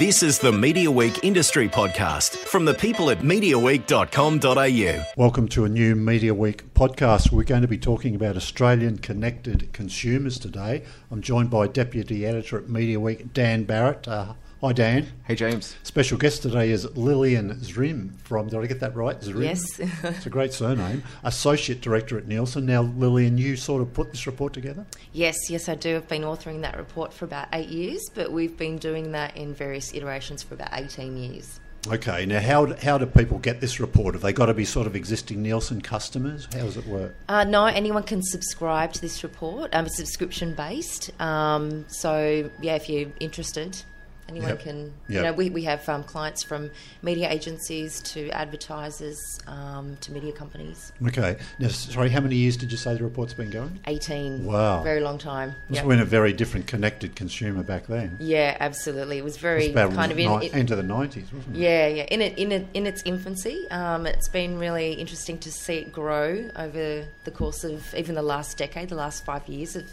This is the Media Week Industry Podcast from the people at MediaWeek.com.au. Welcome to a new Media Week podcast. We're going to be talking about Australian connected consumers today. I'm joined by Deputy Editor at Media Week, Dan Barrett. Uh, hi, Dan. Hey, James. Special guest today is Lillian Zrim from, did I get that right? Zrim? Yes. it's a great surname. Associate Director at Nielsen. Now, Lillian, you sort of put this report together? Yes, yes, I do. I've been authoring that report for about eight years, but we've been doing that in various iterations for about 18 years. Okay, now how, how do people get this report? Have they got to be sort of existing Nielsen customers? How does it work? Uh, no, anyone can subscribe to this report. Um, it's subscription based. Um, so, yeah, if you're interested, anyone Yep. can. Yep. You know, we, we have um, clients from media agencies to advertisers um, to media companies. Okay, now, sorry, how many years did you say the report's been going? 18. Wow. Very long time. This Yep. was a very different connected consumer back then. Yeah, absolutely. It was very It's about kind of in, ni- it- into the 90s, wasn't it? Yeah, yeah. In it, in it, in its infancy, um, it's been really interesting to see it grow over the course of even the last decade. The last five years have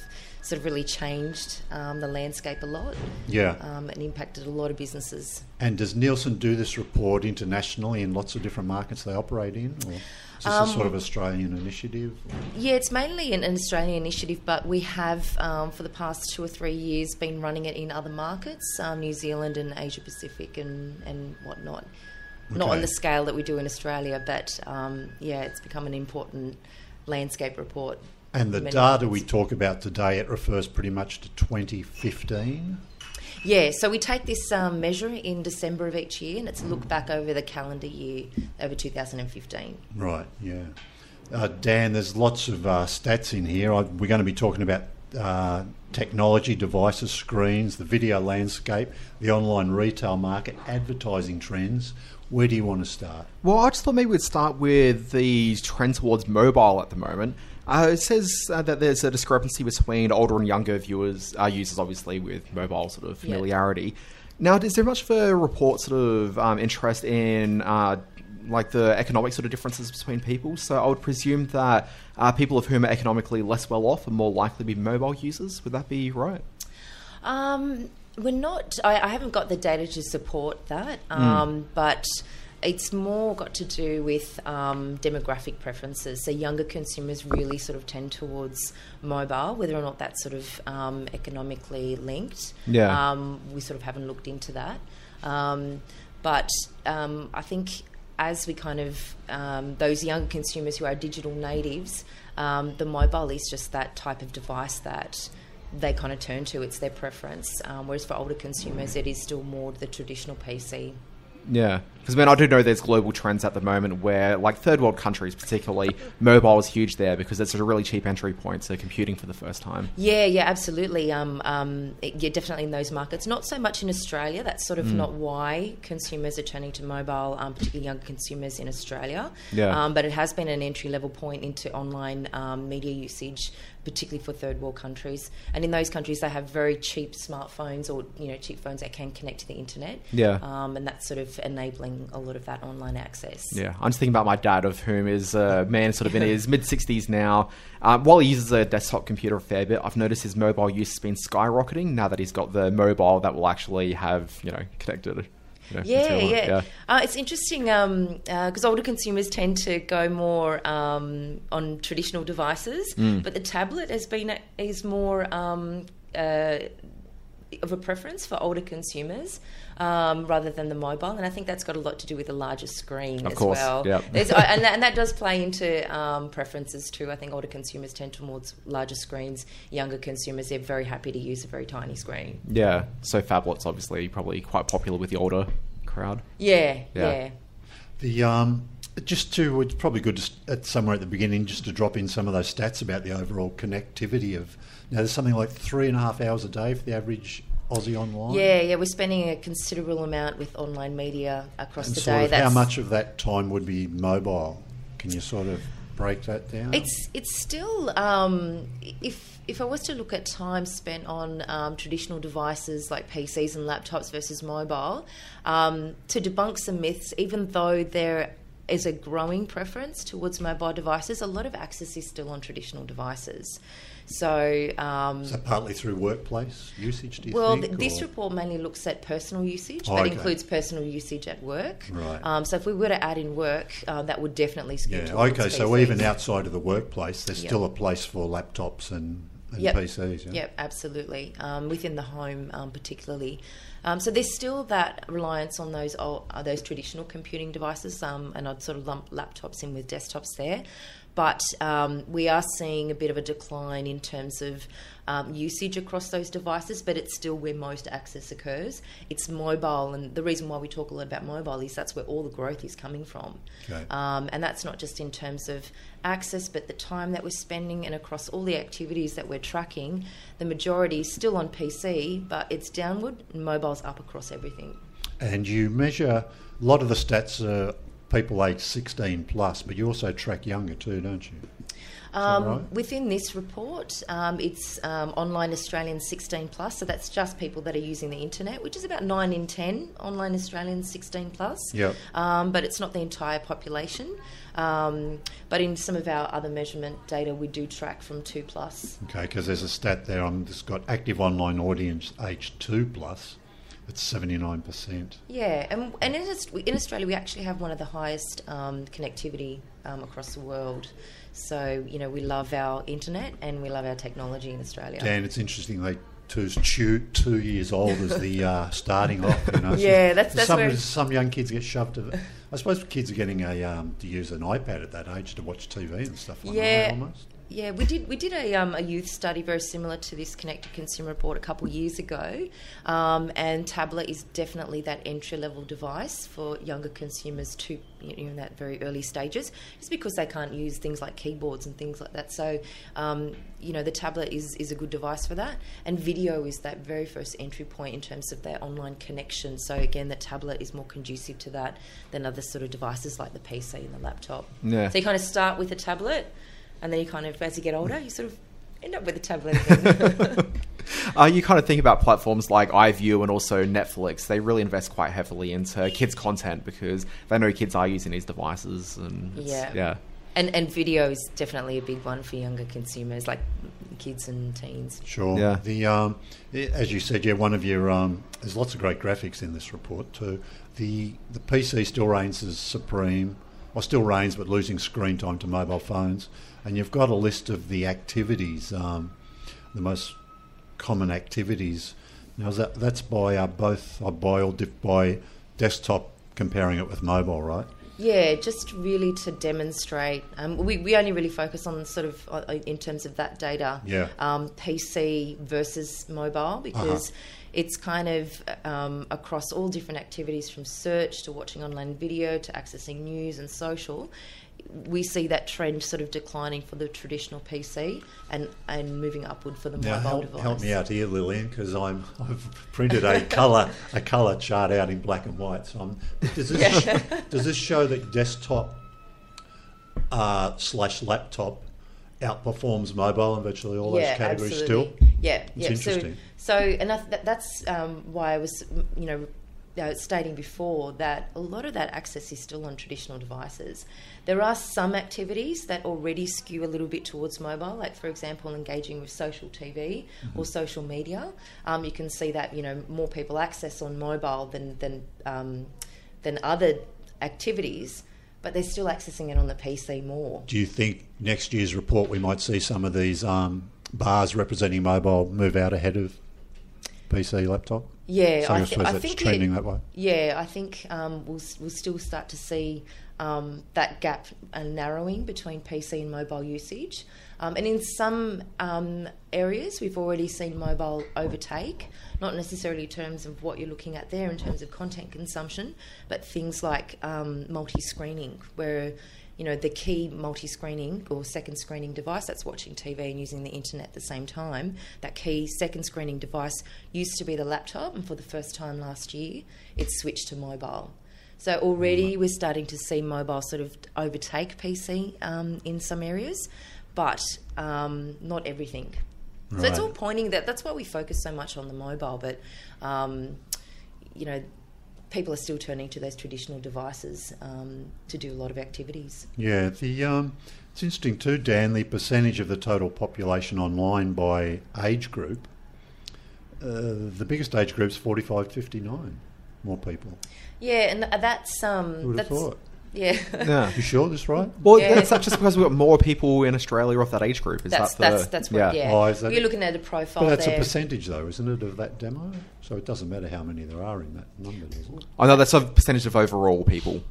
sort of really changed um, the landscape a lot Yeah. um, and impacted a lot of businesses. And does Nielsen do this report internationally in lots of different markets they operate in? Or is this a Um, sort of Australian initiative? Yeah, it's mainly an, an Australian initiative, but we have um, for the past two or three years been running it in other markets, um, New Zealand and Asia Pacific and, and whatnot. Not on the scale that we do in Australia, but um, yeah, it's become an important landscape report. And the many data we talk about today, it refers pretty much to 2015. Yeah, so we take this um, measure in December of each year, and it's a look back over the calendar year over 2015. Right, yeah. Uh, Dan, there's lots of uh, stats in here. I, we're going to be talking about uh, technology, devices, screens, the video landscape, the online retail market, advertising trends. Where do you want to start? Well, I just thought maybe we'd start with the trend towards mobile at the moment. Uh, it says uh, that there's a discrepancy between older and younger viewers, uh, users, obviously, with mobile sort of familiarity. Now, is there much of a report sort of um, interest in uh, like the economic sort of differences between people? So I would presume that uh, people of whom are economically less well off are more likely to be mobile users. Would that be right? Um, we're not. I, I haven't got the data to support that, um, but it's more got to do with um, demographic preferences. So younger consumers really sort of tend towards mobile, whether or not that's sort of um, economically linked. Yeah. Um, we sort of haven't looked into that, um, but um, I think as we kind of um, those younger consumers who are digital natives, um, the mobile is just that type of device that they kind of turn to. It's their preference. Um, whereas for older consumers, it is still more the traditional PC. Yeah, because man, I do know there's global trends at the moment where, like third world countries, particularly, mobile is huge there because it's a really cheap entry point to computing for the first time. Yeah, yeah, absolutely. Um, um, yeah, definitely in those markets. Not so much in Australia. That's sort of not why consumers are turning to mobile, um, particularly young consumers in Australia. Yeah. Um, but it has been an entry level point into online um, media usage, particularly for third world countries. And in those countries, they have very cheap smartphones or you know cheap phones that can connect to the internet. Yeah. Um, and that's sort of enabling a lot of that online access. Yeah, I'm just thinking about my dad, of whom is a man sort of in his mid 60s now. Um, while he uses a desktop computer a fair bit, I've noticed his mobile use has been skyrocketing now that he's got the mobile that will actually have, you know, connected. You know, Yeah, it. yeah. Uh, it's interesting because older consumers tend to go more um, on traditional devices, Mm. but the tablet has been is more um, uh, of a preference for older consumers um, rather than the mobile, and I think that's got a lot to do with the larger screen Of as course, well. yep. And, that, and that does play into um, preferences too. I think older consumers tend towards larger screens. Younger consumers, they're very happy to use a very tiny screen. Yeah, so phablet's obviously probably quite popular with the older crowd. Yeah, Yeah. yeah. The um, just to it's probably good to, at somewhere at the beginning just to drop in some of those stats about the overall connectivity of now there's something like three and a half hours a day for the average Aussie online. Yeah, yeah, we're spending a considerable amount with online media across and the sort day. of how much of that time would be mobile? Can you sort of break that down? It's it's still um, if if I was to look at time spent on um, traditional devices like PCs and laptops versus mobile, um, to debunk some myths, even though there is a growing preference towards mobile devices, a lot of access is still on traditional devices. So, um, that partly through workplace usage, do you well, think? th- this or- report mainly looks at personal usage. Oh, that okay. includes personal usage at work. Right. Um, so, if we were to add in work, uh, that would definitely skew Yeah, okay, so even outside of the workplace, there's Yep. still a place for laptops and, and Yep. PCs. Yeah? Yep, absolutely. Um, within the home, um, particularly. Um, so there's still that reliance on those old, uh, those traditional computing devices, um, and I'd sort of lump laptops in with desktops there. But um, we are seeing a bit of a decline in terms of um, usage across those devices, but it's still where most access occurs. It's mobile, and the reason why we talk a lot about mobile is that's where all the growth is coming from. Okay. Um, and that's not just in terms of access, but the time that we're spending and across all the activities that we're tracking. The majority is still on PC, but it's downward, and mobile's up across everything. And you measure, a lot of the stats are people aged 16 plus, but you also track younger too, don't you? Um, right? Within this report, um, it's um, online Australians 16 plus, so that's just people that are using the internet, which is about 9 in 10 online Australians 16 plus. Yep. Um, but it's not the entire population. Um, but in some of our other measurement data, we do track from 2 plus. Okay, because there's a stat there on it's got active online audience aged 2 plus, it's 79%. Yeah, and, and in, in Australia, we actually have one of the highest um, connectivity um, across the world. So, you know, we love our internet and we love our technology in Australia. Dan, it's interesting they two's two, two years old as the uh, starting off. You know, Yeah, that's- that's some where- some young kids get shoved to. I suppose kids are getting a um, to use an iPad at that age to watch TV and stuff like Yeah. that. Almost. Yeah, we did. We did a, um, a youth study very similar to this Connected Consumer Report a couple of years ago, um, and tablet is definitely that entry level device for younger consumers to you know, in that very early stages. It's because they can't use things like keyboards and things like that. So, um, you know, the tablet is is a good device for that, and video is that very first entry point in terms of their online connection. So again, the tablet is more conducive to that than other sort of devices like the PC and the laptop. Yeah. So you kind of start with a tablet, and then you kind of, as you get older, you sort of end up with a tablet. again. Uh, you kind of think about platforms like iView and also Netflix. They really invest quite heavily into kids' content because they know kids are using these devices. And Yeah. yeah. and and video is definitely a big one for younger consumers, like kids and teens. Sure. Yeah. The um, as you said, yeah, one of your um, there's lots of great graphics in this report too. The the PC still reigns as supreme, or still reigns, but losing screen time to mobile phones. And you've got a list of the activities, um, the most common activities. Now is that that's by uh, both uh, by or diff, by desktop, comparing it with mobile, right? Yeah, just really to demonstrate. Um, we, we only really focus on sort of uh, in terms of that data. Yeah. Um, PC versus mobile because it's kind of um, across all different activities from search to watching online video to accessing news and social. We see that trend sort of declining for the traditional PC and, and moving upward for the Now mobile help, device. help me out here, Lillian, because I'm I've printed a colour a colour chart out in black and white. So I'm, does this does this show that desktop uh, slash laptop outperforms mobile in virtually all those categories still? Yeah, It's yeah. interesting. So, so and that, that- that's um, why I was, you know, uh, stating before that a lot of that access is still on traditional devices. There are some activities that already skew a little bit towards mobile, like for example, engaging with social TV Mm-hmm. or social media. Um, you can see that you know more people access on mobile than than um, than other activities, but they're still accessing it on the PC more. Do you think next year's report we might see some of these um, bars representing mobile move out ahead of PC laptop? Yeah, So I, I, suppose I think trending it- that way. Yeah, I think um, we'll we'll still start to see um, that gap narrowing between PC and mobile usage. Um, and in some um, areas, we've already seen mobile overtake, not necessarily in terms of what you're looking at there in terms of content consumption, but things like um, multi-screening, where you know the key multi-screening or second screening device that's watching TV and using the internet at the same time. That key second screening device used to be the laptop, and for the first time last year, it's switched to mobile. So already we're starting to see mobile sort of overtake PC um, in some areas, but um, not everything. So it's all pointing that. That's why we focus so much on the mobile. But um, you know, people are still turning to those traditional devices um, to do a lot of activities. Yeah, the um, it's interesting too, Dan. The percentage of the total population online by age group. Uh, the biggest age group's 45 59. More people. Yeah, and that's um, Who would have that's thought? Yeah. Yeah. You sure this right? Well, Yeah. that's not just because we've got more people in Australia of that age group. Is That's that the, that's that's what yeah. Oh, is that You're looking at a profile But that's there. a percentage, though, isn't it, of that demo? So it doesn't matter how many there are in that number, does it? I know that's a percentage of overall people.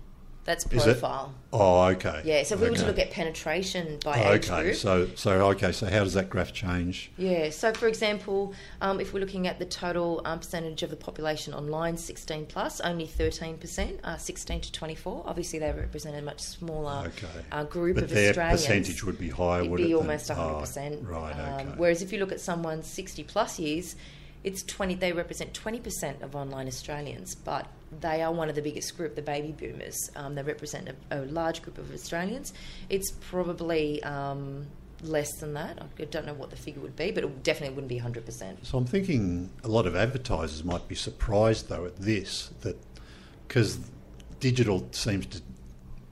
That's profile. Oh, okay. Yeah, so if we were to look at penetration by age Okay, group. so so okay, so how does that graph change? Yeah, so for example, um, if we're looking at the total um, percentage of the population online, 16 plus, only 13%, uh, 16 to 24. Obviously, they represent a much smaller Okay. uh, group but of their Australians. percentage would be higher, It'd would be it? than- almost 100%. Oh, right, okay. Um, whereas if you look at someone 60 plus years, it's 20. They represent 20% of online Australians, but they are one of the biggest group, the baby boomers. Um, they represent a, a large group of Australians. It's probably um, less than that. I don't know what the figure would be, but it definitely wouldn't be 100%. So I'm thinking a lot of advertisers might be surprised though at this that because digital seems to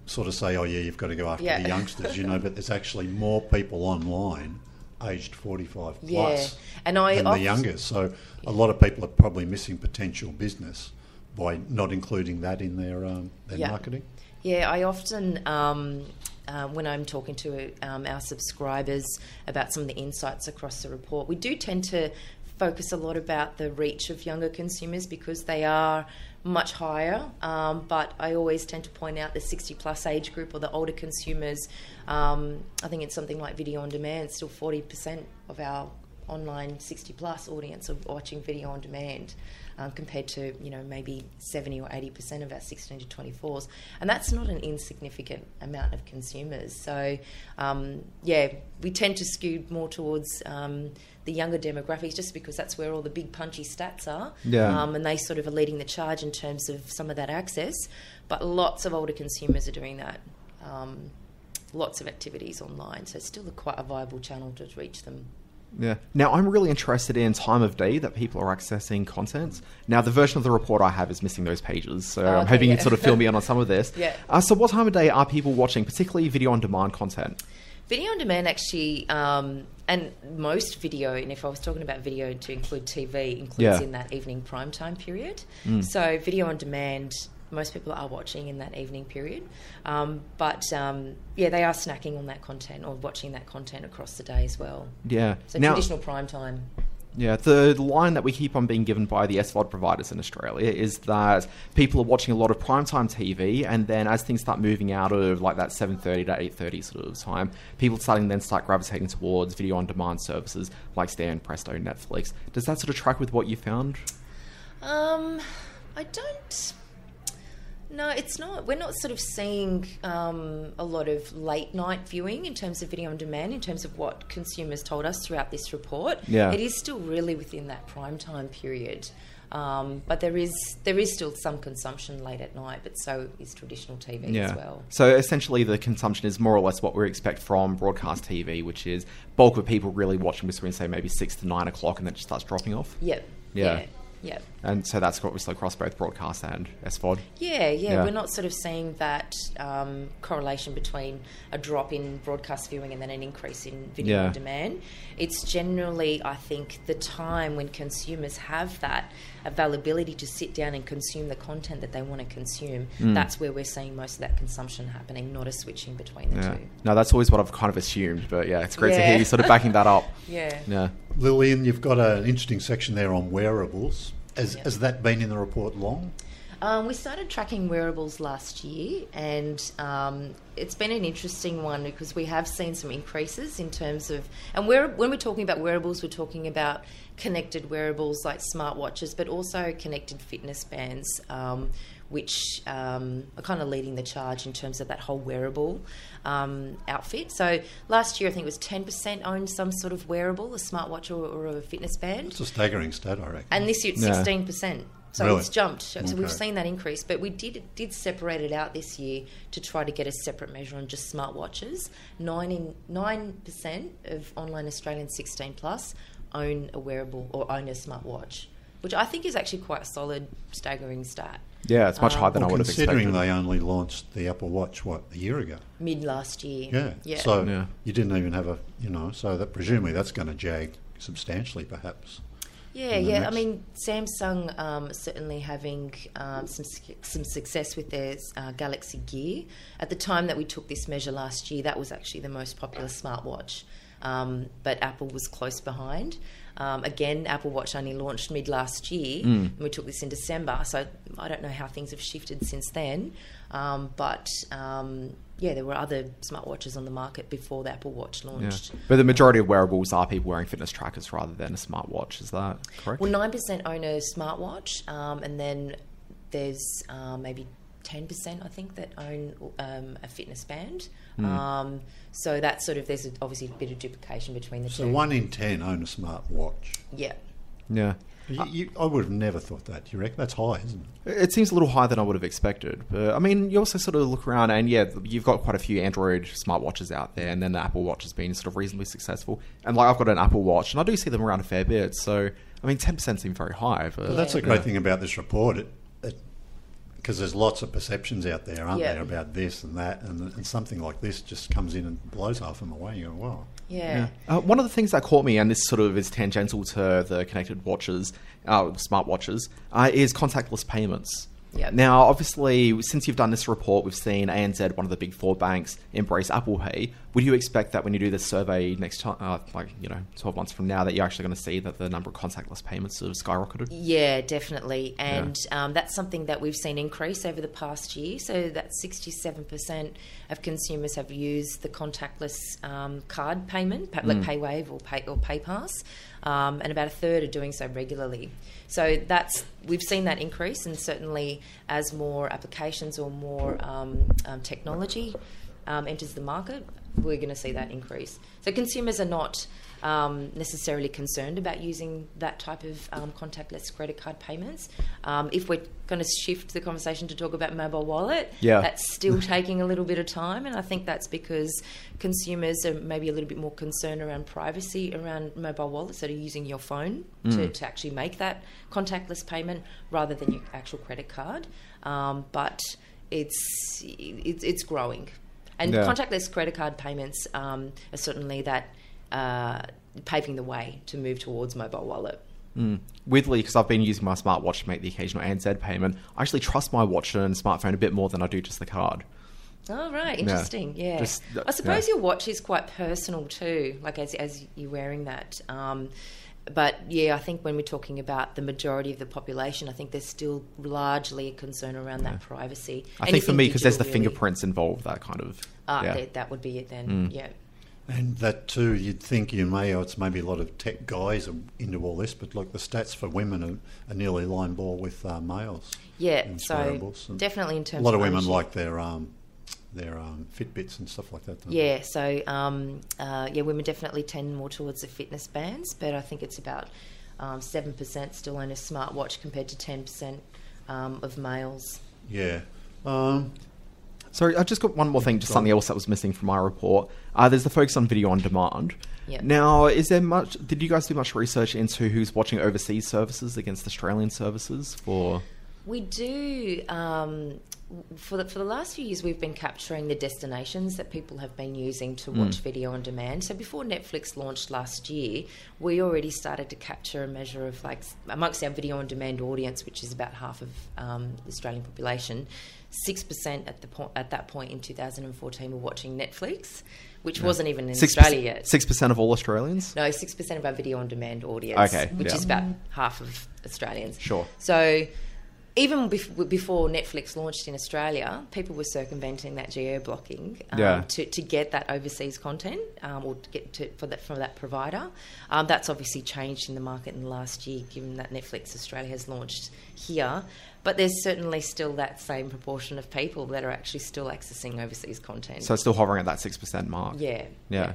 sort of say, oh yeah, you've got to go after Yeah. the youngsters, you know, but there's actually more people online aged 45 Yeah, plus and I than the youngest. So a lot of people are probably missing potential business by not including that in their um, their Yeah. marketing. Yeah, I often, um, uh, when I'm talking to um, our subscribers about some of the insights across the report, we do tend to focus a lot about the reach of younger consumers because they are much higher. Um, but I always tend to point out the 60 plus age group or the older consumers. Um, I think it's something like video on demand, still 40% of our online 60 plus audience are watching video on demand um, compared to you know maybe 70 or 80 percent of our 16 to 24s and that's not an insignificant amount of consumers. So um, yeah we tend to skew more towards um, the younger demographics just because that's where all the big punchy stats are. Yeah. um, and they sort of are leading the charge in terms of some of that access. But lots of older consumers are doing that. Um, lots of activities online. So it's still a quite a viable channel to reach them Yeah. Now, I'm really interested in time of day that people are accessing content. Now, the version of the report I have is missing those pages, so Oh, I'm okay, hoping you yeah. can sort of fill me in on some of this. Yeah. Uh, so, what time of day are people watching, particularly video on demand content? Video on demand actually, um, and most video, and if I was talking about video to include TV, includes Yeah. in that evening prime time period. Mm. So video on demand, most people are watching in that evening period. Um, but um, yeah, they are snacking on that content or watching that content across the day as well. Yeah. So now, traditional prime time. Yeah, the line that we keep on being given by the SVOD providers in Australia is that people are watching a lot of primetime TV, and then as things start moving out of like that 7:30 to 8:30 sort of time, people starting then start gravitating towards video on demand services like Stan, Presto, Netflix. Does that sort of track with what you found? Um, I don't. No, it's not. We're not sort of seeing um, a lot of late night viewing in terms of video on demand, in terms of what consumers told us throughout this report. Yeah. It is still really within that prime time period. Um, but there is there is still some consumption late at night, but so is traditional TV as well. So essentially, the consumption is more or less what we expect from broadcast TV, which is bulk of people really watching between say maybe six to nine o'clock, and then it just starts dropping off. Yep. Yeah. Yeah. Yep. And so that's obviously across both broadcast and SVOD. Yeah, yeah, Yeah. we're not sort of seeing that um, correlation between a drop in broadcast viewing and then an increase in video Yeah. on demand. It's generally, I think, the time when consumers have that availability to sit down and consume the content that they want to consume. Mm. That's where we're seeing most of that consumption happening, not a switching between the Yeah. two. No, that's always what I've kind of assumed, but yeah, it's great to hear you sort of backing that up. Yeah. Yeah. Lillian, you've got an interesting section there on wearables. Has, Yeah. has that been in the report long? Um, we started tracking wearables last year, and um, it's been an interesting one because we have seen some increases in terms of. And we're, when we're talking about wearables, we're talking about connected wearables like smartwatches, but also connected fitness bands, um, which um, are kind of leading the charge in terms of that whole wearable um, outfit. So last year, I think it was 10% owned some sort of wearable, a smartwatch or, or a fitness band. It's a staggering stat, I reckon. And this year it's Yeah. sixteen percent. So Really? it's jumped. So we've seen that increase, but we did did separate it out this year to try to get a separate measure on just smartwatches. Nine nine percent of online Australians sixteen plus own a wearable or own a smartwatch, which I think is actually quite a solid, staggering stat. Yeah, it's much Um, higher than Well, I would have expected. considering they only launched the Apple Watch what a year ago. Mid last year. Yeah. Yeah. So Yeah. you didn't even have a you know so that presumably that's going to jag substantially perhaps. Yeah, in the yeah. I mean, Samsung um, certainly having um, some some success with their uh, Galaxy Gear. At the time that we took this measure last year, that was actually the most popular smartwatch, um, but Apple was close behind. Um, again, Apple Watch only launched mid last year, Mm. and we took this in December. So I don't know how things have shifted since then, um, but um, yeah, there were other smartwatches on the market before the Apple Watch Yeah. launched. But the majority of wearables are people wearing fitness trackers rather than a smartwatch. Is that correct? Well, nine percent own a smartwatch, um, and then there's um, maybe ten percent, I think, that own um, a fitness band. Hmm. Um, so that's sort of there's obviously a bit of duplication between the So two. one in ten own a smart watch. yeah, yeah. You, you, I would have never thought that. You reckon that's high, isn't it? It seems a little higher than I would have expected. But I mean, you also sort of look around and yeah, you've got quite a few Android smartwatches out there, and then the Apple Watch has been sort of reasonably successful. And like I've got an Apple Watch, and I do see them around a fair bit. So I mean, ten percent seems very high. But But that's the Yeah. great thing about this report. It, because there's lots of perceptions out there, aren't Yeah. there, about this and that, and, and something like this just comes in and blows half of them away. You go, wow. yeah, Uh, one of the things that caught me, and this sort of is tangential to the connected watches, uh, smart watches, uh, is contactless payments. Yeah. Now, obviously, since you've done this report, we've seen ANZ, one of the big four banks, embrace Apple Pay. Would you expect that when you do this survey next time, uh, like you know, twelve months from now, that you're actually going to see that the number of contactless payments have skyrocketed? Yeah, definitely. And um, that's something that we've seen increase over the past year. So that 67% of consumers have used the contactless um, card payment, pa- like PayWave or, pay, or PayPass, um, and about a third are doing so regularly. So that's we've seen that increase, and certainly as more applications or more um, um, technology um, enters the market, we're going to see that increase. So consumers are not um, necessarily concerned about using that type of um, contactless credit card payments. Um, if we're going to shift the conversation to talk about mobile wallet, Yeah. that's still taking a little bit of time, and I think that's because consumers are maybe a little bit more concerned around privacy around mobile wallets that are using your phone to, to actually make that contactless payment rather than your actual credit card. Um, but it's it's, it's growing, and Yeah. contactless credit card payments um, are certainly that uh, paving the way to move towards mobile wallet. Mm. Weirdly, because I've been using my smartwatch to make the occasional ANZ payment, I actually trust my watch and smartphone a bit more than I do just the card. Oh right, interesting. Yeah, Just, uh, I suppose yeah. your watch is quite personal too. Like as as you're wearing that. Um, but yeah, I think when we're talking about the majority of the population, I think there's still largely a concern around that privacy. I think for me, because there's the really. fingerprints involved, that kind of. Ah, yeah. that, that would be it then. Yeah. And that too, you'd think you may, or it's maybe a lot of tech guys are into all this, but look, the stats for women are, are nearly line ball with uh, males. Yeah, so definitely in terms A lot of women ownership. like their um, their um, Fitbits and stuff like that. don't they? Yeah, so um, uh, yeah, women definitely tend more towards the fitness bands, but I think it's about um, seven percent still own a smartwatch compared to ten percent um, of males. Yeah. Um, Sorry, I just got one more thing, just Go something on. else that was missing from my report. Uh, there's the focus on video on demand. Yeah. Now, is there much? Did you guys do much research into who's watching overseas services against Australian services? For We do. Um, for the, for the last few years, we've been capturing the destinations that people have been using to watch video on demand. So before Netflix launched last year, we already started to capture a measure of like amongst our video on demand audience, which is about half of um, the Australian population. Six percent at the point at that point in 2014 were watching Netflix, which wasn't even in six Australia yet. six percent of all Australians. No, six percent of our video on demand audience, Okay, which yeah. is about half of Australians. Sure. So, even bef- before Netflix launched in Australia, people were circumventing that geo blocking um, Yeah. to, to get that overseas content um, or to get to, for that from that provider. Um, that's obviously changed in the market in the last year, given that Netflix Australia has launched here. But there's certainly still that same proportion of people that are actually still accessing overseas content. So it's still hovering at that six percent mark. yeah, Yeah.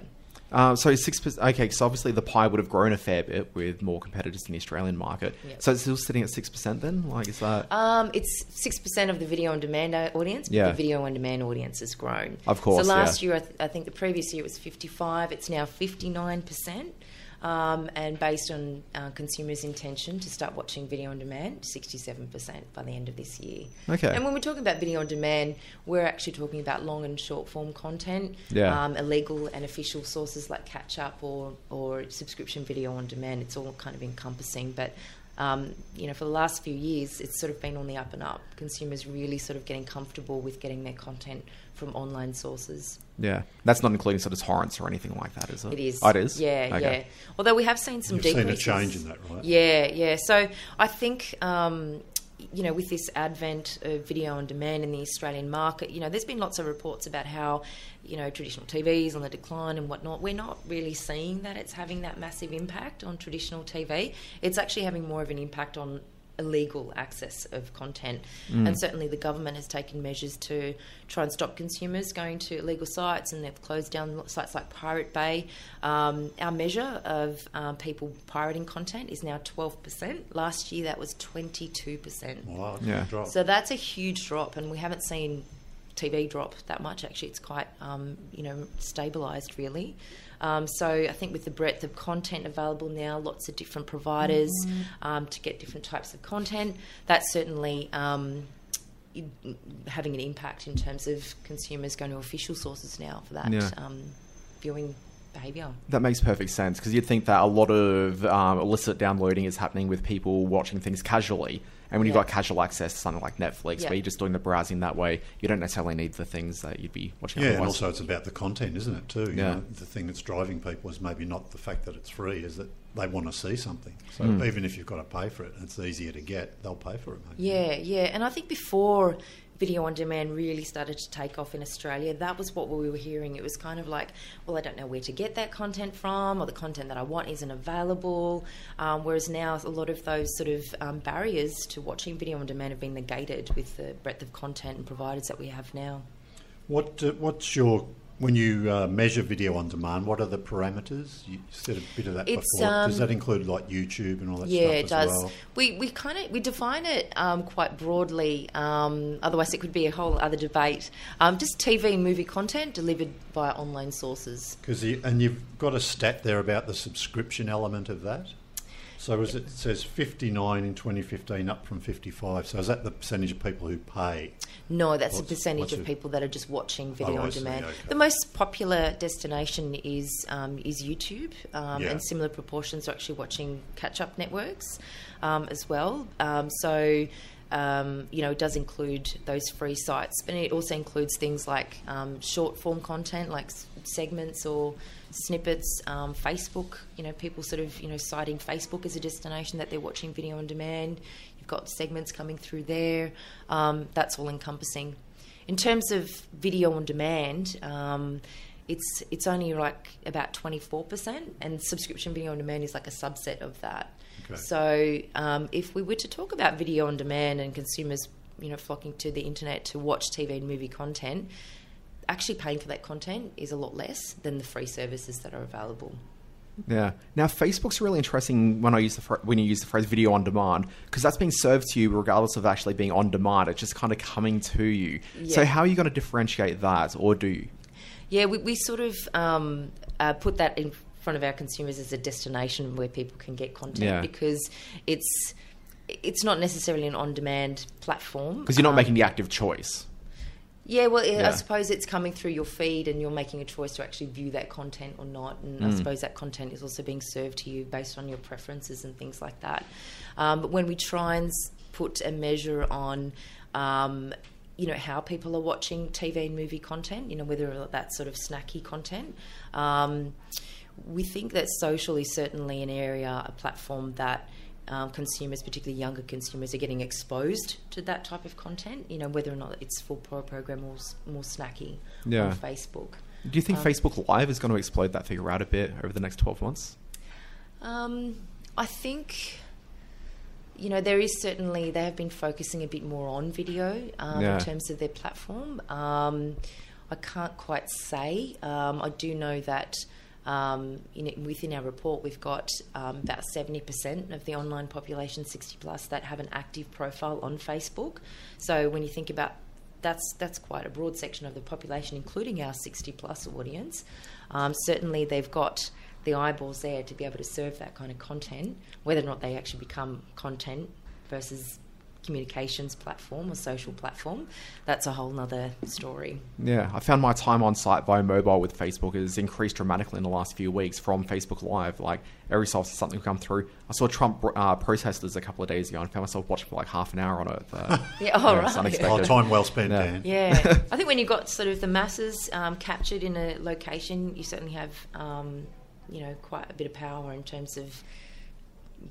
Um, so six percent. Okay, so obviously the pie would have grown a fair bit with more competitors in the Australian market. Yep. So it's still sitting at six percent then. Like, is that? Um, it's six percent of the video on demand uh, audience, but Yeah. the video on demand audience has grown. Of course, So last yeah. year, I, th- I think the previous year it was fifty-five. It's now fifty-nine percent. Um, and based on uh, consumers' intention to start watching video on demand, 67% by the end of this year. Okay. And when we're talking about video on demand, we're actually talking about long and short form content, Yeah. um, illegal and official sources like catch up or, or subscription video on demand. It's all kind of encompassing. But um, you know, for the last few years, it's sort of been on the up and up. Consumers really sort of getting comfortable with getting their content from online sources. Yeah, that's not including sort of torrents or anything like that, is it? It is. Oh, it is. Yeah, Okay. yeah. Although we have seen some You've seen a change in that, right? Yeah, yeah. So I think. Um, you know, with this advent of video on demand in the Australian market, you know, there's been lots of reports about how, you know, traditional TVs on the decline and whatnot. We're not really seeing that it's having that massive impact on traditional TV. It's actually having more of an impact on illegal access of content. And certainly the government has taken measures to try and stop consumers going to illegal sites and they've closed down sites like Pirate Bay. Um, our measure of um, people pirating content is now 12%. Last year that was 22%. Wow, Yeah. drop. So that's a huge drop, and we haven't seen TV drop that much. Actually, it's quite um, you know stabilised really. Um, so I think with the breadth of content available now, lots of different providers um, to get different types of content, that's certainly. Um, having an impact in terms of consumers going to official sources now for that Yeah. um, viewing behaviour. That makes perfect sense because you'd think that a lot of um, illicit downloading is happening with people watching things casually. And when you've got casual access to something like Netflix, Yeah. where you're just doing the browsing that way, you don't necessarily need the things that you'd be watching Yeah, and also it's about the content, isn't it, too? You Yeah. know, the thing that's driving people is maybe not the fact that it's free, is that they want to see something. So Hmm. even if you've got to pay for it and it's easier to get, they'll pay for it. Maybe. Yeah, yeah. And I think before video on demand really started to take off in Australia, that was what we were hearing. It was kind of like, well, I don't know where to get that content from, or the content that I want isn't available. Um, whereas now, a lot of those sort of um, barriers to watching video on demand have been negated with the breadth of content and providers that we have now. What uh, What's your when you uh, measure video on demand? What are the parameters? You said a bit of that It's, before. um, does that include like YouTube and all that yeah, stuff Yeah, it does. well? We we kind of we define it um, quite broadly. Um, otherwise, it could be a whole other debate. Um, just TV and movie content delivered via online sources. Because and you've got a stat there about the subscription element of that. So it, it says 59 in 2015, up from 55. So is that the percentage of people who pay? No, that's What's- a percentage of people that are just watching video Oh, on demand. okay. The most popular destination is um, is YouTube, um, Yeah. and similar proportions are actually watching catch-up networks um, as well. Um, so. Um, you know, it does include those free sites, but it also includes things like um, short form content, like s- segments or snippets. Um, Facebook, you know, people sort of you know citing Facebook as a destination that they're watching video on demand. You've got segments coming through there. Um, that's all encompassing. In terms of video on demand, um, it's it's only like about twenty four percent, and subscription video on demand is like a subset of that. Okay. So, um, if we were to talk about video on demand and consumers, you know, flocking to the internet to watch TV and movie content, actually paying for that content is a lot less than the free services that are available. Yeah. Now, Facebook's really interesting when I use the fr- when you use the phrase "video on demand" because that's being served to you regardless of actually being on demand. It's just kind of coming to you. So, how are you going to differentiate that, or do you? Yeah, we, we sort of um, uh, put that in front of our consumers as a destination where people can get content Yeah. because it's it's not necessarily an on-demand platform Because you're not Um, making the active choice. Yeah, well, I- Yeah. I suppose it's coming through your feed, and you're making a choice to actually view that content or not. And Mm. I suppose that content is also being served to you based on your preferences and things like that. Um, but when we try and put a measure on, um, you know, how people are watching TV and movie content, you know, whether that's sort of snacky content. Um, we think that social is certainly an area, a platform that um, consumers, particularly younger consumers, are getting exposed to that type of content. You know, whether or not it's full pro program or more snacky Yeah. on Facebook. Do you think Um, Facebook Live is going to explode that figure out a bit over the next 12 months? Um, I think. You know, there is certainly, they have been focusing a bit more on video um, Yeah. in terms of their platform. Um, I can't quite say. Um, I do know that um, in, within our report, we've got um, about 70% of the online population, 60 plus, that have an active profile on Facebook. So when you think about that's that's quite a broad section of the population, including our 60 plus audience. Um, certainly, they've got the eyeballs there to be able to serve that kind of content, whether or not they actually become content versus communications platform or social platform, that's a whole nother story. Yeah, I found my time on site via mobile with Facebook has increased dramatically in the last few weeks from Facebook Live. Like every so often something will come through. I saw Trump uh, protesters a couple of days ago and found myself watching for like half an hour on it. Uh, Yeah, all it's right. Oh, time well spent, Yeah. Dan. Yeah, I think when you've got sort of the masses um, captured in a location, you certainly have, um, you know, quite a bit of power in terms of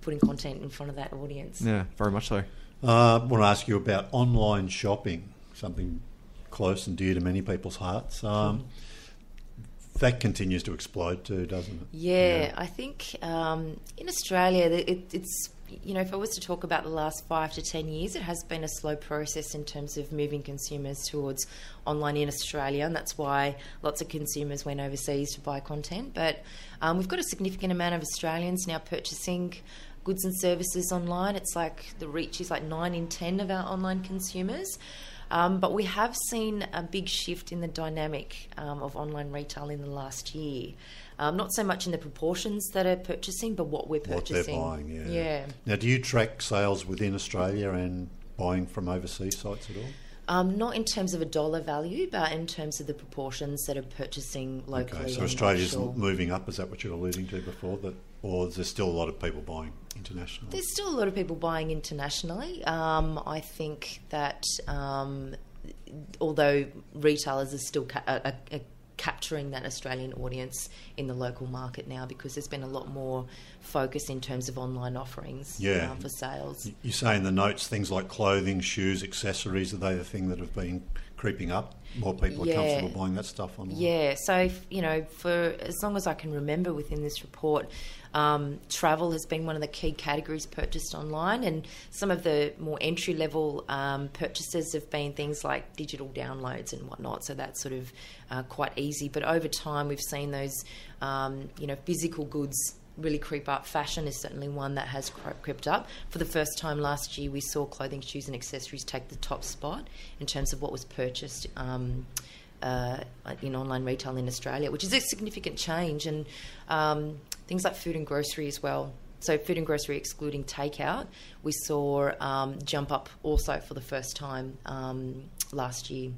putting content in front of that audience. Yeah, very much so. Uh, I want to ask you about online shopping, something close and dear to many people's hearts. Um, that continues to explode too, doesn't it? Yeah, I think um, in Australia, it, it's you know, if I was to talk about the last five to ten years, it has been a slow process in terms of moving consumers towards online in Australia, and that's why lots of consumers went overseas to buy content. But um, we've got a significant amount of Australians now purchasing goods and services online. It's like the reach is like nine in ten of our online consumers. Um, but we have seen a big shift in the dynamic um, of online retail in the last year. Um, not so much in the proportions that are purchasing, but what we're purchasing. What they're buying, yeah. Yeah. Now, do you track sales within Australia and buying from overseas sites at all? Um, not in terms of a dollar value, but in terms of the proportions that are purchasing locally. Okay, so Australia's offshore. moving up. Is that what you were alluding to before? That, or is there still a lot of people buying internationally? There's still a lot of people buying internationally. Um, I think that um, although retailers are still ca- are- are capturing that Australian audience in the local market now because there's been a lot more focus in terms of online offerings Yeah. uh, for sales. You say in the notes things like clothing, shoes, accessories. Are they the thing that have been creeping up? More people Yeah. are comfortable buying that stuff online. Yeah, so you know, for as long as I can remember within this report, um, travel has been one of the key categories purchased online, and some of the more entry level um, purchases have been things like digital downloads and whatnot. So that's sort of uh, quite easy. But over time, we've seen those, um, you know, physical goods really creep up. Fashion is certainly one that has crept up. For the first time last year, we saw clothing, shoes, and accessories take the top spot in terms of what was purchased. Um, uh, in online retail in Australia, which is a significant change, and um, things like food and grocery as well. So, food and grocery excluding takeout, we saw um, jump up also for the first time um, last year.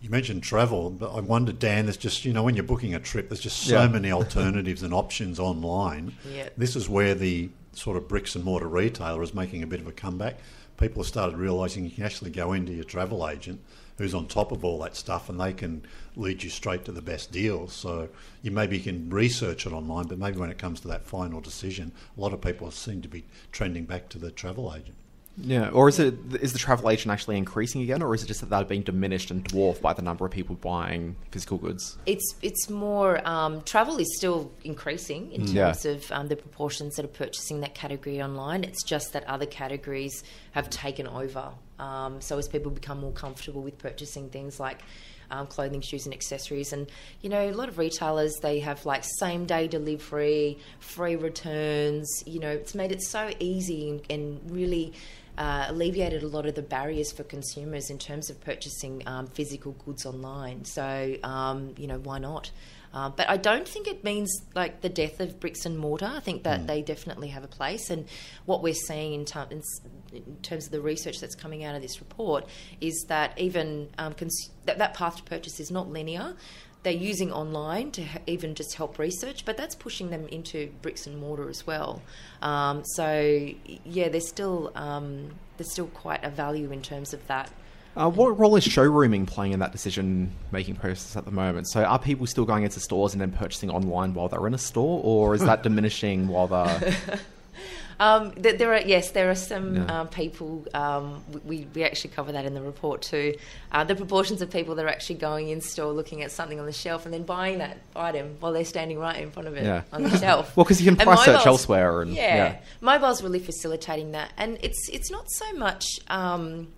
You mentioned travel, but I wonder, Dan, there's just, you know, when you're booking a trip, there's just so Yeah. many alternatives and options online. Yeah. This is where the sort of bricks and mortar retailer is making a bit of a comeback. People have started realising you can actually go into your travel agent who's on top of all that stuff and they can lead you straight to the best deals. So you maybe can research it online, but maybe when it comes to that final decision, a lot of people seem to be trending back to the travel agent. Yeah, or is it is the travel agent actually increasing again, or is it just that they're being diminished and dwarfed by the number of people buying physical goods? It's it's more um, travel is still increasing in Yeah. terms of um, the proportions that are purchasing that category online. It's just that other categories have taken over. Um, so as people become more comfortable with purchasing things like um, clothing, shoes, and accessories, and you know a lot of retailers they have like same day delivery, free returns. You know it's made it so easy and, and really. Uh, alleviated a lot of the barriers for consumers in terms of purchasing um, physical goods online. So, um, you know, why not? Uh, but I don't think it means like the death of bricks and mortar. I think that they definitely have a place. And what we're seeing in, ter- in, in terms of the research that's coming out of this report is that even um, cons- that, that path to purchase is not linear. They're using online to even just help research, but that's pushing them into bricks and mortar as well. Um, so yeah, there's still um, there's still quite a value in terms of that. Uh, what role is showrooming playing in that decision-making process at the moment? So, are people still going into stores and then purchasing online while they're in a store, or is that diminishing while they're? Um, th- there are yes, there are some Yeah. um, people. Um, we we actually cover that in the report too. Uh, the proportions of people that are actually going in store, looking at something on the shelf, and then buying that item while they're standing right in front of it Yeah. on the shelf. Well, 'cause you can price search mobiles- elsewhere and- yeah, yeah. mobile's really facilitating that, and it's it's not so much. Um,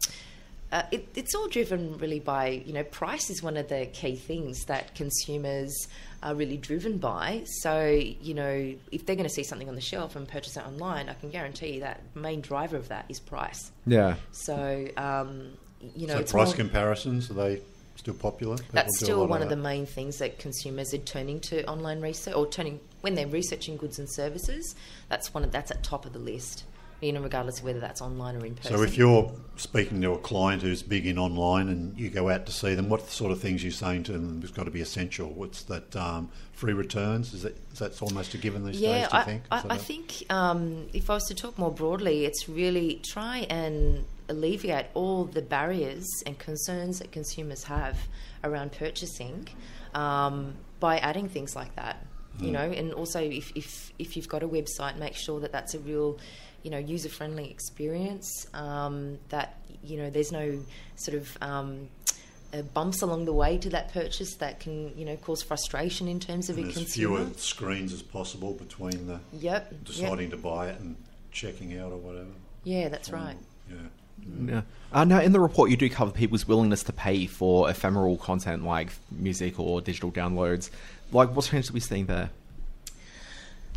uh, it, it's all driven really by you know price is one of the key things that consumers are really driven by. So you know if they're going to see something on the shelf and purchase it online, I can guarantee you that main driver of that is price. yeah. So um, you know so it's price more- comparisons, are they still popular? People that's still one of that. the main things that consumers are turning to online research or turning when they're researching goods and services, that's one of, that's at top of the list. You know, regardless of whether that's online or in person. So if you're speaking to a client who's big in online and you go out to see them, what sort of things you're saying to them has got to be essential? What's that um, free returns? Is that is that almost a given these yeah, days? Do you I, think? I, I a- think um, if I was to talk more broadly, it's really try and alleviate all the barriers and concerns that consumers have around purchasing um, by adding things like that. You know, and also if, if if you've got a website, make sure that that's a real, you know, user friendly experience. Um, that you know, there's no sort of um, uh, bumps along the way to that purchase that can you know cause frustration in terms of and a as consumer. fewer screens as possible between the Yep. yep. deciding to buy it and checking out or whatever. Yeah, that's right. Yeah. Yeah. Uh, now, in the report, you do cover people's willingness to pay for ephemeral content like music or digital downloads. Like, what change are we seeing there?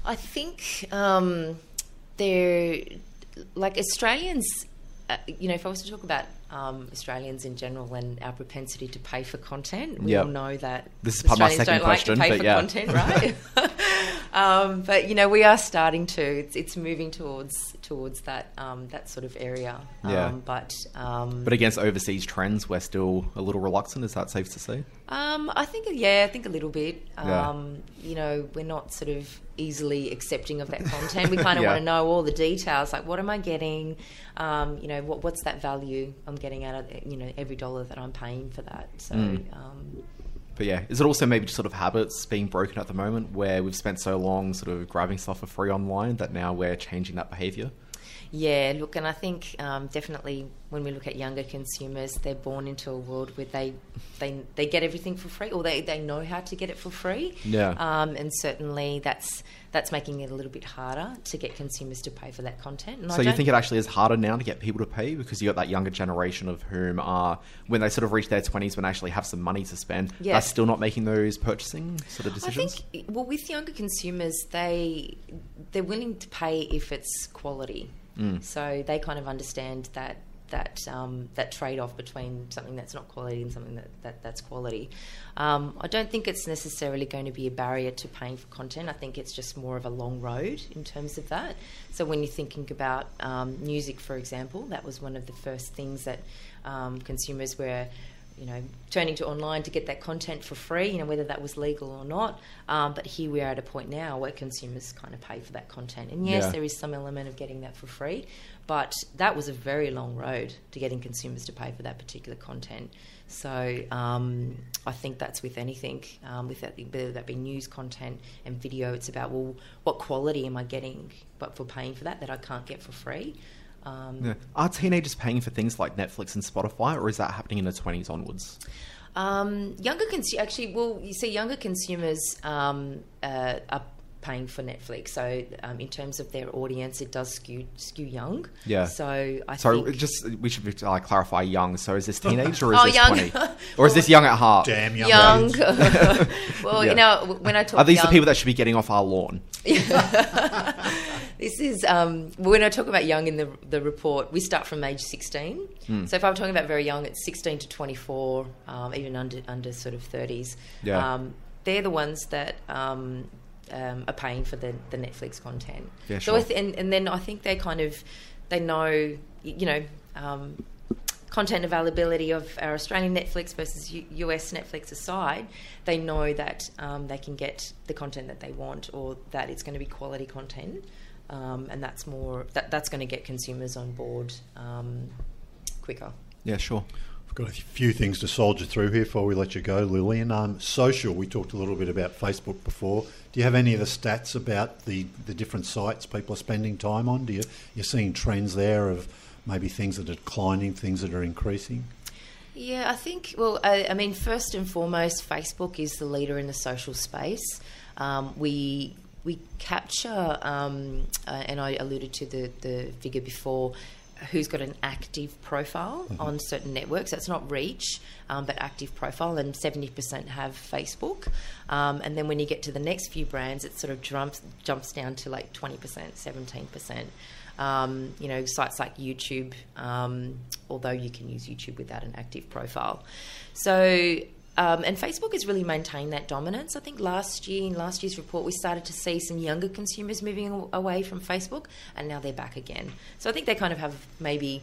I think um, they're like Australians. Uh, you know, if I was to talk about um, Australians in general and our propensity to pay for content, we Yep. all know that This is part of my Australians second don't like to pay for yeah. content, right? um, but you know, we are starting to. It's, it's moving towards towards that um, that sort of area. Yeah. Um, but um, But against overseas trends, we're still a little reluctant. Is that safe to say? Um, I think, yeah, I think a little bit. Yeah. Um, you know, we're not sort of easily accepting of that content. We kind of Yeah. want to know all the details, like what am I getting? Um, you know, what, what's that value I'm getting out of you know every dollar that I'm paying for that. So, Mm. um, But yeah, is it also maybe just sort of habits being broken at the moment where we've spent so long sort of grabbing stuff for free online that now we're changing that behavior? yeah, look, and I think um, definitely when we look at younger consumers, they're born into a world where they they, they get everything for free, or they, they know how to get it for free. Yeah. Um, and certainly that's that's making it a little bit harder to get consumers to pay for that content. And So you think it actually is harder now to get people to pay because you got that younger generation of whom are when they sort of reach their twenties when they actually have some money to spend, Yeah. they're still not making those purchasing sort of decisions. I think well with younger consumers they they're willing to pay if it's quality. Mm. So they kind of understand that that um, that trade off between something that's not quality and something that, that that's quality. Um, I don't think it's necessarily going to be a barrier to paying for content. I think it's just more of a long road in terms of that. So when you're thinking about um, music, for example, that was one of the first things that um, consumers were you know, turning to online to get that content for free, you know, whether that was legal or not. Um, but here we are at a point now where consumers kind of pay for that content. And yes, Yeah. there is some element of getting that for free, but that was a very long road to getting consumers to pay for that particular content. So um, I think that's with anything, um, with that, whether that be news content and video, it's about, well, what quality am I getting but for paying for that that I can't get for free? Um, Yeah. Are teenagers paying for things like Netflix and Spotify, or is that happening in the twenties onwards? Um, younger cons- actually, well, you see, younger consumers um, uh, are paying for Netflix. So, um, in terms of their audience, it does skew skew young. Yeah. So I So think. just we should uh, clarify young. So is this teenage or is Oh, this young. twenty, or is this young at heart? Damn young. Young. well, Yeah. you know, when I talk Are these young, the people that should be getting off our lawn? This is um, when I talk about young in the the report. We start from age sixteen. Hmm. So if I'm talking about very young, it's sixteen to twenty four, um, even under under sort of thirties. Yeah. Um, they're the ones that um, um, are paying for the, the Netflix content. Yeah, So I sure. th- and and then I think they kind of they know you know. Um, content availability of our Australian Netflix versus U- US Netflix aside, they know that um, they can get the content that they want or that it's going to be quality content. Um, and that's more that, that's going to get consumers on board um, quicker. Yeah, sure. I've got a few things to soldier through here before we let you go, Lillian. Um, social, we talked a little bit about Facebook before. Do you have any of the stats about the, the different sites people are spending time on? Do you you're seeing trends there of maybe things that are declining, things that are increasing? Yeah, I think. Well, I, I mean, first and foremost, Facebook is the leader in the social space. Um, we we capture, um, uh, and I alluded to the the figure before. Who's got an active profile on certain networks? That's not reach, um, but active profile, and seventy percent have Facebook. Um, and then when you get to the next few brands, it sort of jumps jumps down to like twenty percent, seventeen percent. Um, you know, sites like YouTube, um, although you can use YouTube without an active profile. So um, and Facebook has really maintained that dominance. I think last year, in last year's report, we started to see some younger consumers moving away from Facebook, and now they're back again. So I think they kind of have maybe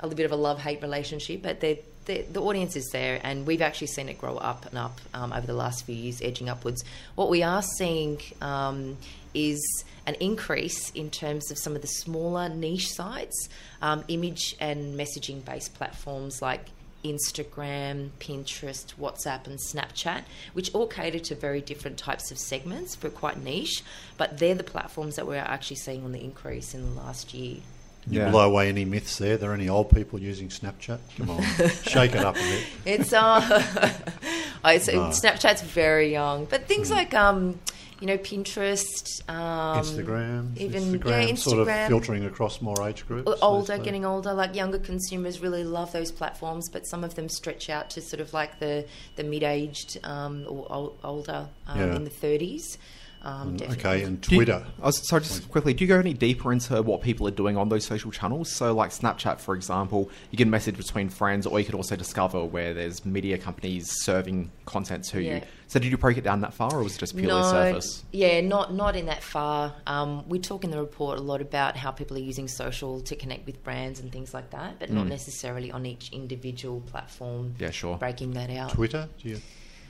a little bit of a love hate relationship, but they're, they the audience is there, and we've actually seen it grow up and up um, over the last few years, edging upwards. What we are seeing um, is an increase in terms of some of the smaller niche sites, um, image and messaging based platforms like Instagram, Pinterest, WhatsApp, and Snapchat, which all cater to very different types of segments for quite niche, but they're the platforms that we're actually seeing on the increase in the last year. You Yeah. blow away any myths there. There any old people using Snapchat? Come on, shake it up a bit. It's uh, it's, No. Snapchat's very young, but things like um, you know, Pinterest, um, Instagram, even Instagram, yeah, sort of Instagram. filtering across more age groups. older, getting older, like younger consumers really love those platforms, but some of them stretch out to sort of like the the mid-aged um, or older um, Yeah. in the thirties. Um. Okay, and Do you- Twitter. I was, sorry, just quickly, do you go any deeper into what people are doing on those social channels? So, like Snapchat, for example, you can message between friends, or you could also discover where there's media companies serving content to Yeah. you. So, did you break it down that far, or was it just purely no, surface? Yeah, not not in that far. Um, we talk in the report a lot about how people are using social to connect with brands and things like that, but not necessarily on each individual platform. Mm. Yeah, sure. Breaking that out. Twitter. Do you?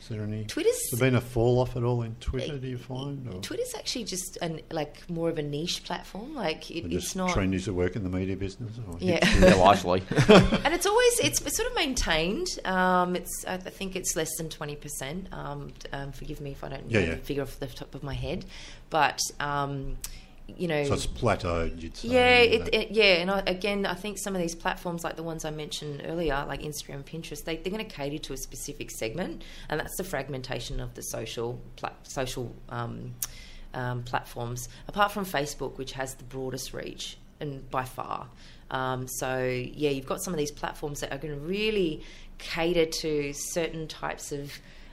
Is there any? Twitter's- Has there been a fall off at all in Twitter? Do you find? Or Twitter's actually just an like more of a niche platform. Like it, or it's not. trendies that work in the media business? Or Yeah. yeah, largely. and it's always it's, it's sort of maintained. Um, it's I think it's less than twenty percent. Um, um, forgive me if I don't Yeah, know yeah. the figure off the top of my head, but um, you know, So it's plateaued, you'd say. yeah, and it, it, yeah, and I, again, I think some of these platforms, like the ones I mentioned earlier, like Instagram, Pinterest, they, they're going to cater to a specific segment, and that's the fragmentation of the social pla- social um, um, platforms. Apart from Facebook, which has the broadest reach and by far. Um, so yeah, you've got some of these platforms that are going to really cater to certain types of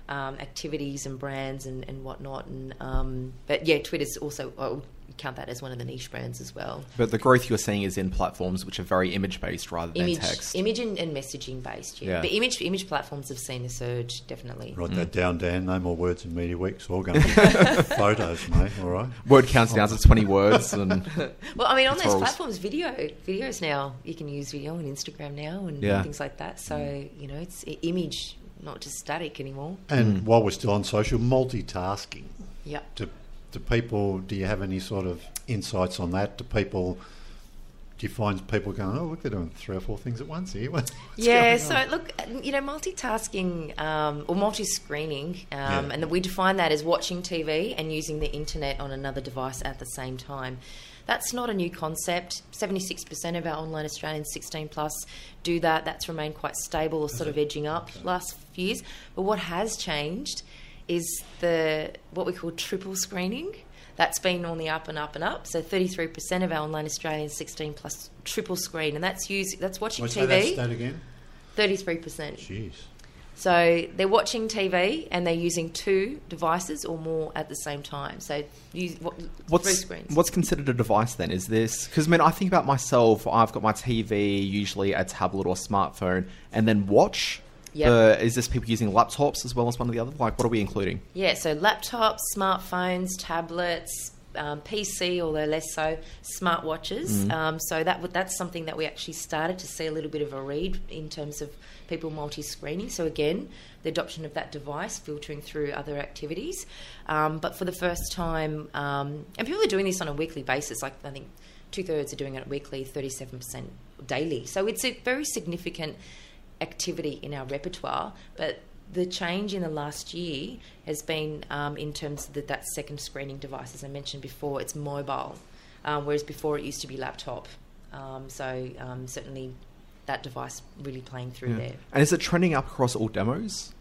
um, activities and brands and, and whatnot. And um, but yeah, Twitter's also would count that as one of the niche brands as well. but the growth you're seeing is in platforms which are very image based rather than Image, text. image and, and messaging based. Yeah. Yeah. but image image platforms have seen a surge definitely. Write Mm. that down, Dan. No more words in Media Week. It's all going to be photos, mate. All right. Word counts down to 20 words, and Well, I mean, on those platforms, video videos now you can use video on Instagram now and Yeah. things like that. So you know, it's image, not just static anymore. And while we're still on social, multitasking. Yep. Do, do people, do you have any sort of insights on that? Do people, do you find people going, oh, look, they're doing three or four things at once here? Yeah, so look, you know, multitasking um, or multi-screening, um, Yeah. and we define that as watching TV and using the internet on another device at the same time. That's not a new concept. Seventy-six percent of our online Australians, sixteen plus, do that. That's remained quite stable or sort of edging up last few years. But what has changed is the what we call triple screening. That's been on the up and up and up. So thirty-three percent of our online Australians, sixteen plus, triple screen, and that's using that's watching What's that, that TV. again? Thirty-three percent. Jeez. So they're watching TV and they're using two devices or more at the same time. So use what, three What's screens. what's considered a device then? Is this because I mean I think about myself. I've got my TV, usually a tablet or smartphone, and then watch. Yep. Uh, is this people using laptops as well as one of the other? Like, what are we including? Yeah, so laptops, smartphones, tablets, um, PC, although less so, smartwatches. Um, so that would- that's something that we actually started to see a little bit of a read in terms of people multi-screening. So again, the adoption of that device filtering through other activities. Um, but for the first time, um, and people are doing this on a weekly basis. Like I think two thirds are doing it weekly, thirty-seven percent daily. So it's a very significant activity in our repertoire, but the change in the last year has been um, in terms of the, that second screening device, as I mentioned before, it's mobile, um, whereas before it used to be laptop. Um, so um, certainly that device really playing through there. And is it trending up across all demos?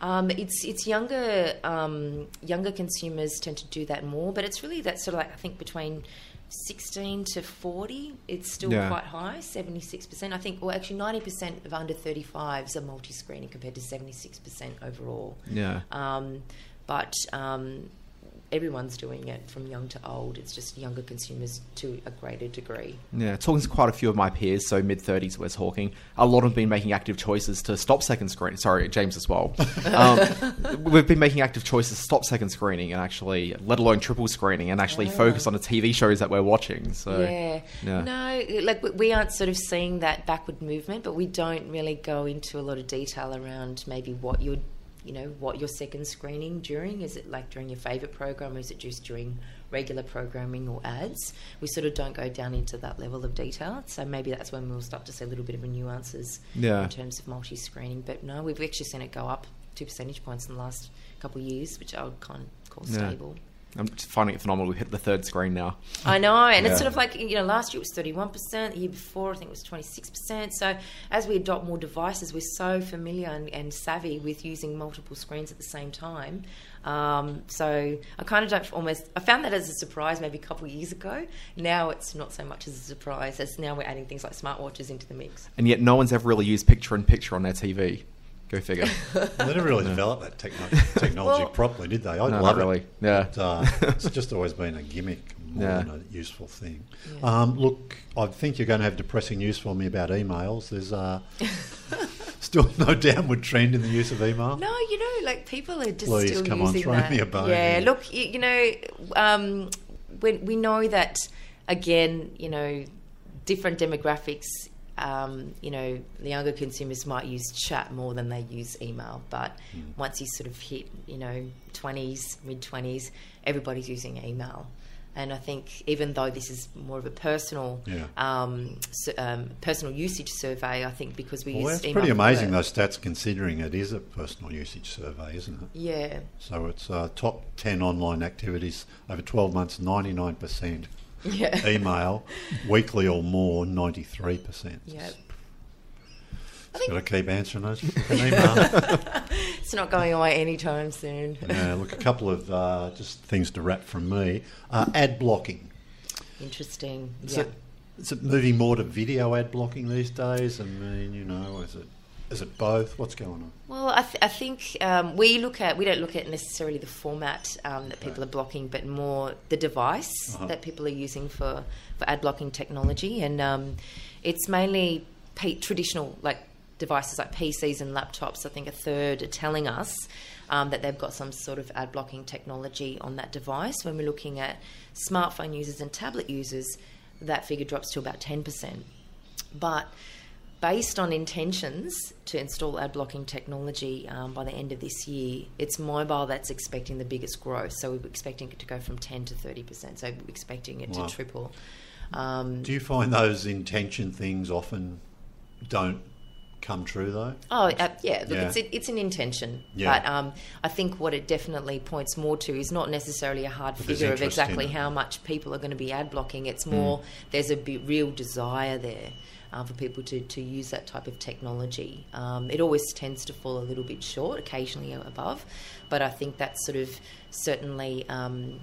Um, it's it's younger um, younger consumers tend to do that more, but it's really that sort of like I think between sixteen to forty, it's still Yeah. quite high, seventy six percent. I think, well, actually, ninety percent of under thirty fives are multi screening compared to seventy six percent overall. Yeah. Um, but um, everyone's doing it from young to old. It's just younger consumers to a greater degree. Yeah, talking to quite a few of my peers, so mid 30s we're talking, a lot have been making active choices to stop second screening. Sorry, James as well. Um, we've been making active choices to stop second screening and actually, let alone triple screening, and actually focus on the TV shows that we're watching. So yeah. yeah. No, like we aren't sort of seeing that backward movement, but we don't really go into a lot of detail around maybe what you're, you know, what your second screening during. Is it like during your favourite program, or is it just during regular programming or ads? We sort of don't go down into that level of detail. So maybe that's when we'll start to see a little bit of a nuances Yeah. in terms of multi-screening. But no, we've actually seen it go up two percentage points in the last couple of years, which I would kind of call Yeah. stable. I'm just finding it phenomenal. We hit the third screen now. I know, and Yeah. it's sort of like you know, last year it was thirty one percent. The year before, I think it was twenty six percent. So as we adopt more devices, we're so familiar and, and savvy with using multiple screens at the same time. Um, so I kind of don't almost. I found that as a surprise maybe a couple of years ago. Now it's not so much as a surprise as now we're adding things like smartwatches into the mix. And yet, no one's ever really used picture in picture on their TV. Go figure. Well, they never really developed that techno- technology Well- properly, did they? I No, not love it. Yeah. But, uh, it's just always been a gimmick more Yeah. than a useful thing. Yeah. Um, look, I think you're going to have depressing news for me about emails. There's uh, still no downward trend in the use of email. No, you know, like people are just Please, still come on, using throw that. me a bone yeah, here. look, you, you know, um, when we know that again, you know, different demographics. Um, you know, the younger consumers might use chat more than they use email, but Hmm. once you sort of hit, you know, twenties, mid twenties, everybody's using email. And I think even though this is more of a personal, Yeah. um, s- um, personal usage survey, I think because we Well, use email pretty amazing, those stats, considering it is a personal usage survey, isn't it? Yeah, So it's uh, top 10 online activities over 12 months, 99%. Yeah. Email, weekly or more, 93%. Yeah. I Got to keep answering those. Email. it's not going away anytime soon. yeah, look, a couple of uh, just things to wrap from me. Uh, ad blocking. Interesting. Is, yeah. it, is it moving more to video ad blocking these days? I mean, you know, is it is it both? What's going on? Well, I, th- I think um, we look at we don't look at necessarily the format um, that people are blocking, but more the device Uh-huh. that people are using for, for ad blocking technology, and um, it's mainly P- traditional like devices like PCs and laptops. I think a third are telling us um, that they've got some sort of ad blocking technology on that device. When we're looking at smartphone users and tablet users, that figure drops to about ten percent. But based on intentions to install ad blocking technology um, by the end of this year, it's mobile that's expecting the biggest growth. So we're expecting it to go from 10 to 30%. So we're expecting it Wow. to triple. Um, Do you find those intention things often don't come true though? Oh, uh, yeah. Look, Yeah. it's it, it's an intention, Yeah. but um, I think what it definitely points more to is not necessarily a hard But figure of exactly. Hmm. how much people are going to be ad blocking. It's more there's a real desire there uh, for people to, to use that type of technology. Um, it always tends to fall a little bit short, occasionally above, but I think that's sort of certainly. Um,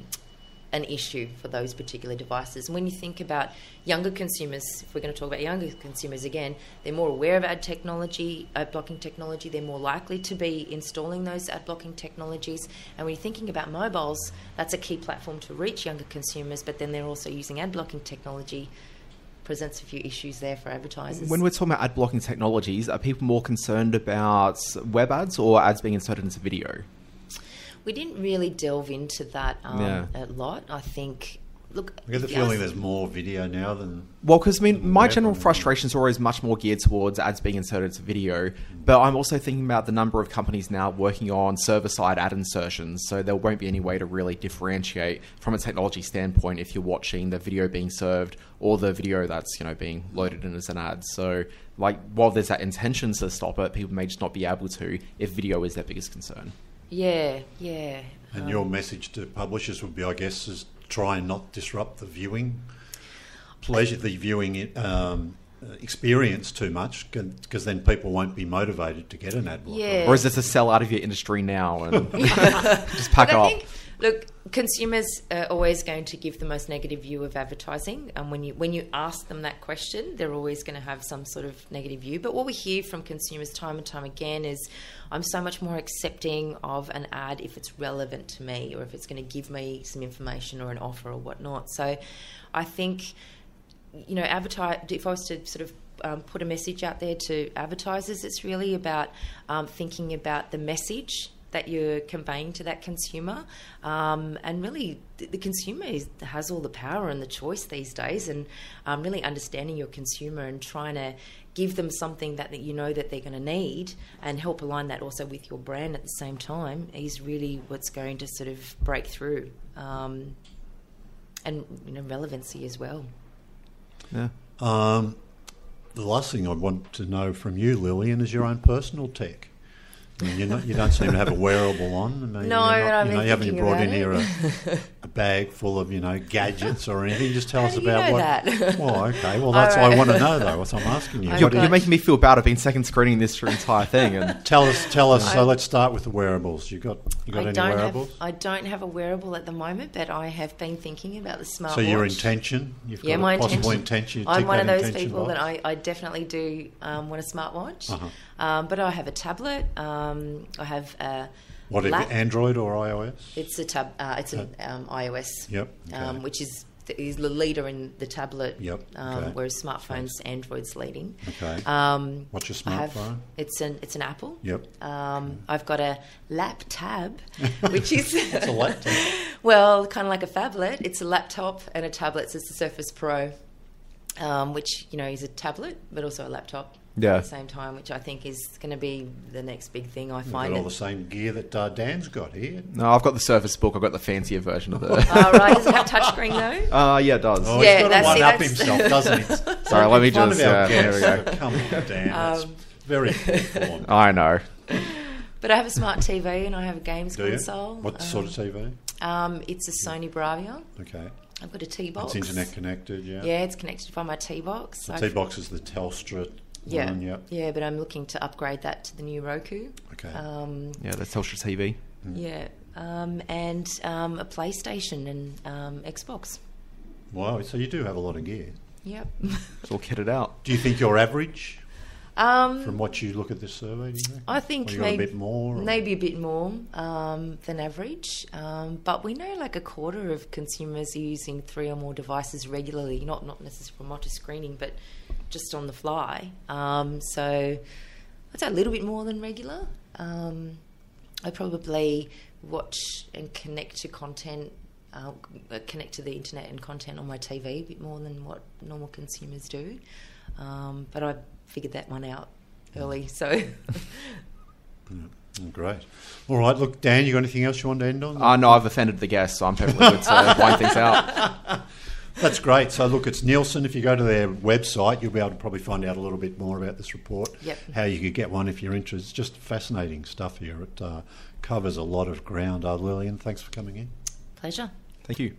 an issue for those particular devices. And when you think about younger consumers, if we're going to talk about younger consumers again, they're more aware of ad technology, ad blocking technology. They're more likely to be installing those ad blocking technologies. And when you're thinking about mobiles, that's a key platform to reach younger consumers. But then they're also using ad blocking technology. Presents a few issues there for advertisers. When we're talking about ad blocking technologies, are people more concerned about web ads or ads being inserted into video? we didn't really delve into that um, Yeah. a lot. I think. Look, I get the if feeling ask- there's more video now than Well, because I mean, my general on- frustrations are always much more geared towards ads being inserted into video. But I'm also thinking about the number of companies now working on server side ad insertions. So there won't be any way to really differentiate from a technology standpoint if you're watching the video being served or the video that's you know being loaded in as an ad. So like while there's that intention to stop it, people may just not be able to if video is their biggest concern. Yeah, yeah. And Um, your message to publishers would be, I guess, is try and not disrupt the viewing pleasure, the viewing um, uh, experience too much, because then people won't be motivated to get an ad blocker. Yeah. Or is this a sell out of your industry now and just pack Look, up? Look, consumers are always going to give the most negative view of advertising, and when you when you ask them that question, they're always going to have some sort of negative view. But what we hear from consumers time and time again is, "I'm so much more accepting of an ad if it's relevant to me, or if it's going to give me some information or an offer or whatnot." So, I think, you know, advertise. If I was to sort of um, put a message out there to advertisers, it's really about um, thinking about the message that you're conveying to that consumer. Um, and really, the, the consumer is, has all the power and the choice these days, and um, really understanding your consumer and trying to give them something that, that you know that they're going to need and help align that also with your brand at the same time is really what's going to sort of break through. Um, and you know relevancy as well. Yeah. Um, the last thing I want to know from you, Lillian, is your own personal tech. I mean, not, you don't seem to have a wearable on. I mean, No, I've you, know, you haven't brought in here a, a bag full of you know gadgets or anything. Just tell How us do you about know what. that? Well, okay. Well, that's All what I want to know, though. What I'm asking you. You're, you- you're making me feel bad. I've been second screening this for entire thing, and tell us. Tell us. So let's start with the wearables. You got. You got I any don't wearables? have I don't have a wearable at the moment, but I have been thinking about the smartwatch. so your intention? You've Yeah, got my a possible intention. intention. I'm one of those people box? that I, I definitely do um, want a smartwatch. Uh-huh. Um, but I have a tablet. Um, I have a What have you, lap- Android or iOS? It's a tab. Uh, it's an um, iOS. Yep, Um, okay. which is is the leader in the tablet. Yep, Um, okay. Whereas smartphones, Android's leading. Okay. Um, What's your smartphone? it's an it's an Apple. Yep. Um, I've got a lap tab, which is It's a laptop. well, kind of like a phablet. It's a laptop and a tablet. So it's the Surface Pro, um, which you know is a tablet but also a laptop Yeah. at the same time, which I think is going to be the next big thing. I You've find got all the same gear that uh, Dan's got here. no, I've got the Surface Book. I've got the fancier version of the. Oh, right. Does it have touchscreen though? Uh, yeah, it does. Oh, Yeah, he's got to one see, up that's- himself, doesn't he? Sorry, let me just. of our Uh, there we go. Come on, Dan. That's Um, very poor. I know. But I have a smart TV and I have a games Do you? console. What sort of TV? Um, it's a Sony Bravia. Okay. I've got a T box. It's internet connected, yeah. Yeah, it's connected by my T box. The T box is the Telstra Yeah, one, yep. yeah, but I'm looking to upgrade that to the new Roku. Okay. Um, Yeah, that's Telstra TV. yeah, um, and um, a PlayStation and um, Xbox. wow, so you do have a lot of gear. Yep. It's all kitted out. Do you think you're average um, from what you look at this survey? Do you think? I think you maybe a bit more. or- maybe a bit more um, than average. Um, but we know like a quarter of consumers are using three or more devices regularly, not not necessarily for multi screening, but just on the fly. Um, so I'd say a little bit more than regular. Um, I probably watch and connect to content. Uh, connect to the internet and content on my TV a bit more than what normal consumers do, um, but I figured that one out early. So great. All right, look, Dan, you got anything else you want to end on? Uh, no, I've offended the guests, so I'm perfectly good to wind things out. That's great. So, look, it's Nielsen. If you go to their website, you'll be able to probably find out a little bit more about this report. Yep. How you could get one if you're interested. It's just fascinating stuff here. It uh, covers a lot of ground. Uh, Lillian, thanks for coming in. pleasure. Thank you.